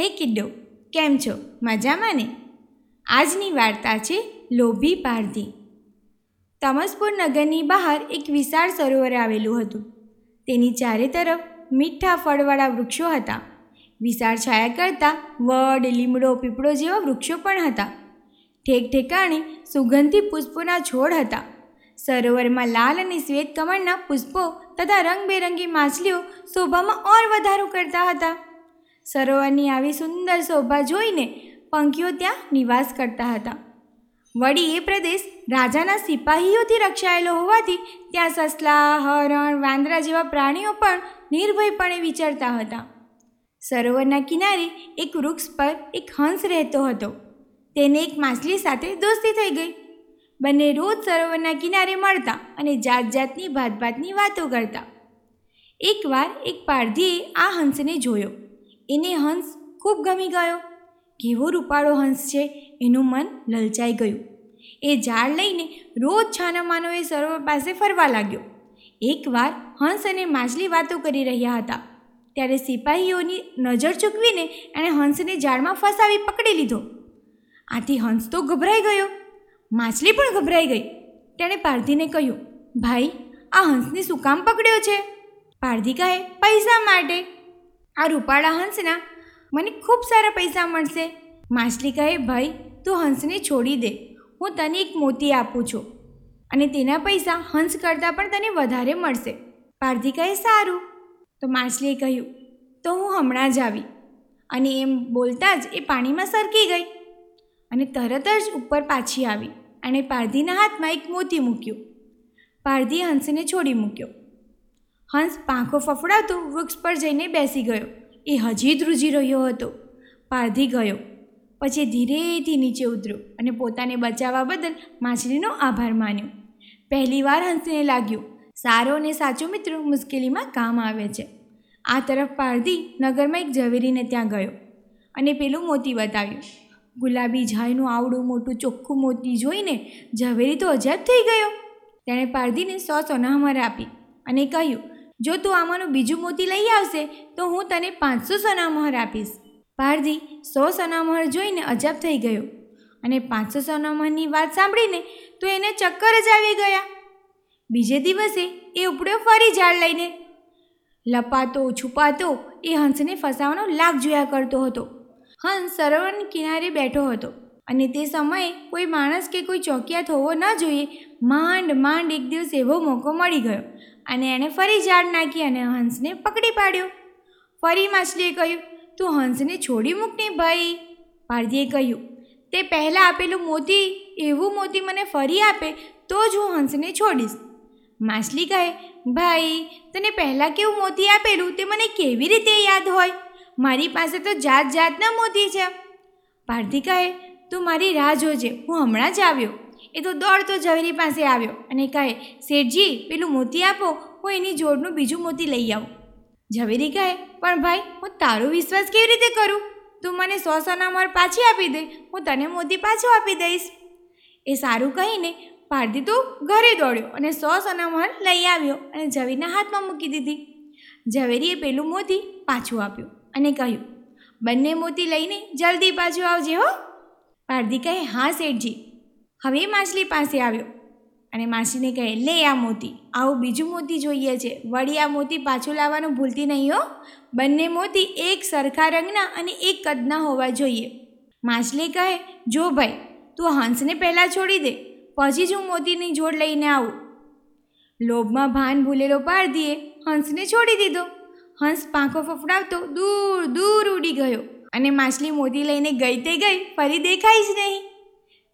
હે કિડ્ડો કેમ છો? મજામાં ને? આજની વાર્તા છે લોભી પારધી. તમસપુર નગરની બહાર એક વિશાળ સરોવર આવેલું હતું. તેની ચારે તરફ મીઠા ફળવાળા વૃક્ષો હતા. વિશાળ છાયા કરતાં વડ, લીમડો, પીપળો જેવા વૃક્ષો પણ હતા. ઠેક ઠેકાણે સુગંધી પુષ્પોના છોડ હતા. સરોવરમાં લાલ અને શ્વેત કમળના પુષ્પો તથા રંગબેરંગી માછલીઓ શોભામાં ઓર વધારો કરતા હતા. સરોવરની આવી સુંદર શોભા જોઈને પંખીઓ ત્યાં નિવાસ કરતા હતા. વળી એ પ્રદેશ રાજાના સિપાહીઓથી રક્ષાયેલો હોવાથી ત્યાં સસલા, હરણ, વાંદરા જેવા પ્રાણીઓ પણ નિર્ભયપણે વિચરતા હતા. સરોવરના કિનારે એક વૃક્ષ પર એક હંસ રહેતો હતો. તેને એક માછલી સાથે દોસ્તી થઈ ગઈ. બંને રોજ સરોવરના કિનારે મળતા અને જાત જાતની ભાત ભાતની વાતો કરતા. એકવાર એક પારધીએ આ હંસને જોયો. એને હંસ ખૂબ ગમી ગયો. કેવો રૂપાળો હંસ છે એનું મન લલચાઈ ગયું. એ ઝાડ લઈને રોજ છાનામાનો એ સરોવર પાસે ફરવા લાગ્યો. એકવાર હંસ અને માછલી વાતો કરી રહ્યા હતા. ત્યારે સિપાહીઓની નજર ચૂકવીને એણે હંસને ઝાડમાં ફસાવી પકડી લીધો. આથી હંસ તો ગભરાઈ ગયો. માછલી પણ ગભરાઈ ગઈ. તેણે પારધીને કહ્યું, ભાઈ, આ હંસને શું કામ પકડ્યો છે? પારધી કહે પૈસા માટે આ રૂપાળા હંસના મને ખૂબ સારા પૈસા મળશે. માછલી કહે, ભાઈ, તું હંસને છોડી દે. હું તને એક મોતી આપું છું. અને તેના પૈસા હંસ કરતાં પણ તને વધારે મળશે. પારધી કહે, સારું. તો માછલીએ કહ્યું, તો હું હમણાં જ આવી. અને એમ બોલતા જ એ પાણીમાં સરકી ગઈ અને તરત જ ઉપર પાછી આવી અને પારધીના હાથમાં એક મોતી મૂક્યું. પારધી હંસને છોડી મૂક્યો. હંસ પાંખો ફફડાતું વૃક્ષ પર જઈને બેસી ગયો. એ હજી ધ્રુજી રહ્યો હતો. પારધી ગયો. પછી ધીરેથી નીચે ઉતર્યો અને પોતાને બચાવવા બદલ માછલીનો આભાર માન્યો. પહેલીવાર હંસને લાગ્યું, સારો અને સાચો મિત્ર મુશ્કેલીમાં કામ આવે છે. આ તરફ પારધી નગરમાં એક ઝવેરીને ત્યાં ગયો અને પેલું મોતી બતાવ્યું. ગુલાબી ઝાયનું આવડું મોટું ચોખ્ખું મોતી જોઈને ઝવેરી તો અજાબ થઈ ગયો. તેણે પારધીને સો સોનામર આપી અને કહ્યું જો તું આમાંનું બીજું મોતી લઈ આવશે, તો હું તને પાંચસો સોનામહોર આપીશ. પારધી સો સોનામહોર જોઈને અજાબ થઈ ગયો. અને પાંચસો સોનામહોરની વાત સાંભળીને તો એને ચક્કર જ આવી ગયા. બીજે દિવસે એ ઉપડ્યો ફરી ઝાડ લઈને. લપાતો, છુપાતો એ હંસને ફસાવાનો લાગ જોયા કરતો હતો. હંસ સરોવરની કિનારે બેઠો હતો. અને તે સમયે કોઈ માણસ કે કોઈ ચોકિયાત હોવો ન જોઈએ, માંડ માંડ એક દિવસ એવો મોકો મળી ગયો. અને એણે ફરી ઝાડ નાખી અને હંસને પકડી પાડ્યો. ફરી માછલીએ કહ્યું, તું હંસને છોડી મૂકને ભાઈ. પારધીએ કહ્યું, તે પહેલાં આપેલું મોતી, એવું મોતી મને ફરી આપે તો જ હું હંસને છોડીશ. માછલી કહે, ભાઈ, તને પહેલાં કેવું મોતી આપેલું તે મને કેવી રીતે યાદ હોય? મારી પાસે તો જાત જાતના મોતી છે. ભારતી કહે, તું મારી રાહ જોજે, હું હમણાં જ આવ્યો. એ તો દોડતો ઝવેરી પાસે આવ્યો અને કહે, શેઠજી, પેલું મોતી આપો, હું એની જોડનું બીજું મોતી લઈ આવું. ઝવેરી કહે, પણ ભાઈ, હું તારો વિશ્વાસ કેવી રીતે કરું? તું મને સો સોના માર પાછી આપી દે, હું તને મોતી પાછો આપી દઈશ. એ સારું કહીને પારધી તો ઘરે દોડ્યો અને સો સોનામર લઈ આવ્યો અને ઝવેરીના હાથમાં મૂકી દીધી. ઝવેરીએ પેલું મોતી પાછું આપ્યું અને કહ્યું, બંને મોતી લઈને જલ્દી પાછું આવજે હો. પારધી કહે, હા, શેઠજી. હવે માછલી પાસે આવ્યો અને માછલીને કહે, લે આ મોતી, આવું બીજું મોતી જોઈએ છે. વળી આ મોતી પાછું લાવવાનું ભૂલતી નહીં હો. બંને મોતી એક સરખા રંગના અને એક કદના હોવા જોઈએ. માછલી કહે, જો ભાઈ, તું હંસને પહેલાં છોડી દે, પછી જ હું મોતીની જોડ લઈને આવું. લોભમાં ભાન ભૂલેલો પારધીએ હંસને છોડી દીધો. હંસ પાંખો ફફડાવતો દૂર દૂર ઉડી ગયો અને માછલી મોતી લઈને ગઈ તે ગઈ, ફરી દેખાય જ નહીં.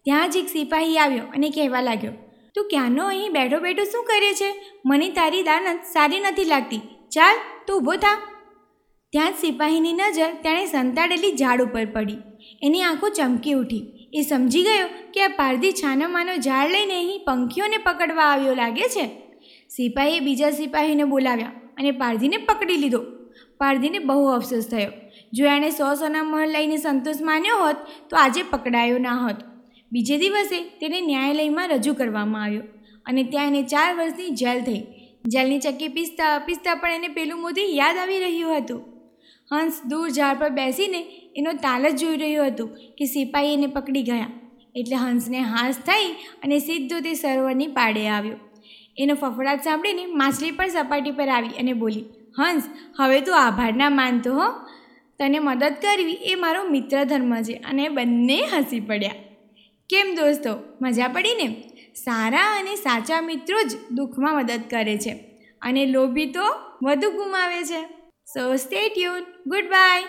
ત્યાં જ એક સિપાહી આવ્યો અને કહેવા લાગ્યો, તું ક્યાંનો અહીં બેઠો બેઠો શું કરે છે? મને તારી દાનત સારી નથી લાગતી. ચાલ, તું ઊભો થા. ત્યાં જ સિપાહીની નજર તેણે સંતાડેલી ઝાડ ઉપર પડી. એની આંખો ચમકી ઉઠી. એ સમજી ગયો કે આ પારધી છાનામાનો ઝાડ લઈને અહીં પંખીઓને પકડવા આવ્યો લાગે છે. સિપાહીએ બીજા સિપાહીને બોલાવ્યા અને પારધીને પકડી લીધો. પારધીને બહુ અફસોસ થયો. જો એણે સો સોના મહલ લઈને સંતોષ માન્યો હોત, તો આજે પકડાયો ના હોત. બીજે દિવસે તેને ન્યાયાલયમાં રજૂ કરવામાં આવ્યો અને ત્યાં એને ચાર વર્ષની જેલ થઈ. જેલની ચક્કી પીસતા પીસતા પણ એને પેલું મોતી યાદ આવી રહ્યું હતું. હંસ દૂર ઝાડ પર બેસીને એનો તાલ જ જોઈ રહ્યું હતું કે સિપાહી એને પકડી ગયા. એટલે હંસને હાંસ થઈ અને સીધો તે સરોવરની પાડે આવ્યો. એનો ફફડાટ સાંભળીને માછલી પણ સપાટી પર આવી અને બોલી, હંસ, હવે તું આભાર ના માનતો હો. તને મદદ કરવી એ મારો મિત્ર ધર્મ છે અને બંને હસી પડ્યા. કેમ દોસ્તો? મજા પડી ને? સારા અને સાચા મિત્રો જ દુઃખમાં મદદ કરે છે. અને લોભી તો વધુ ગુમાવે છે. So stay tune goodbye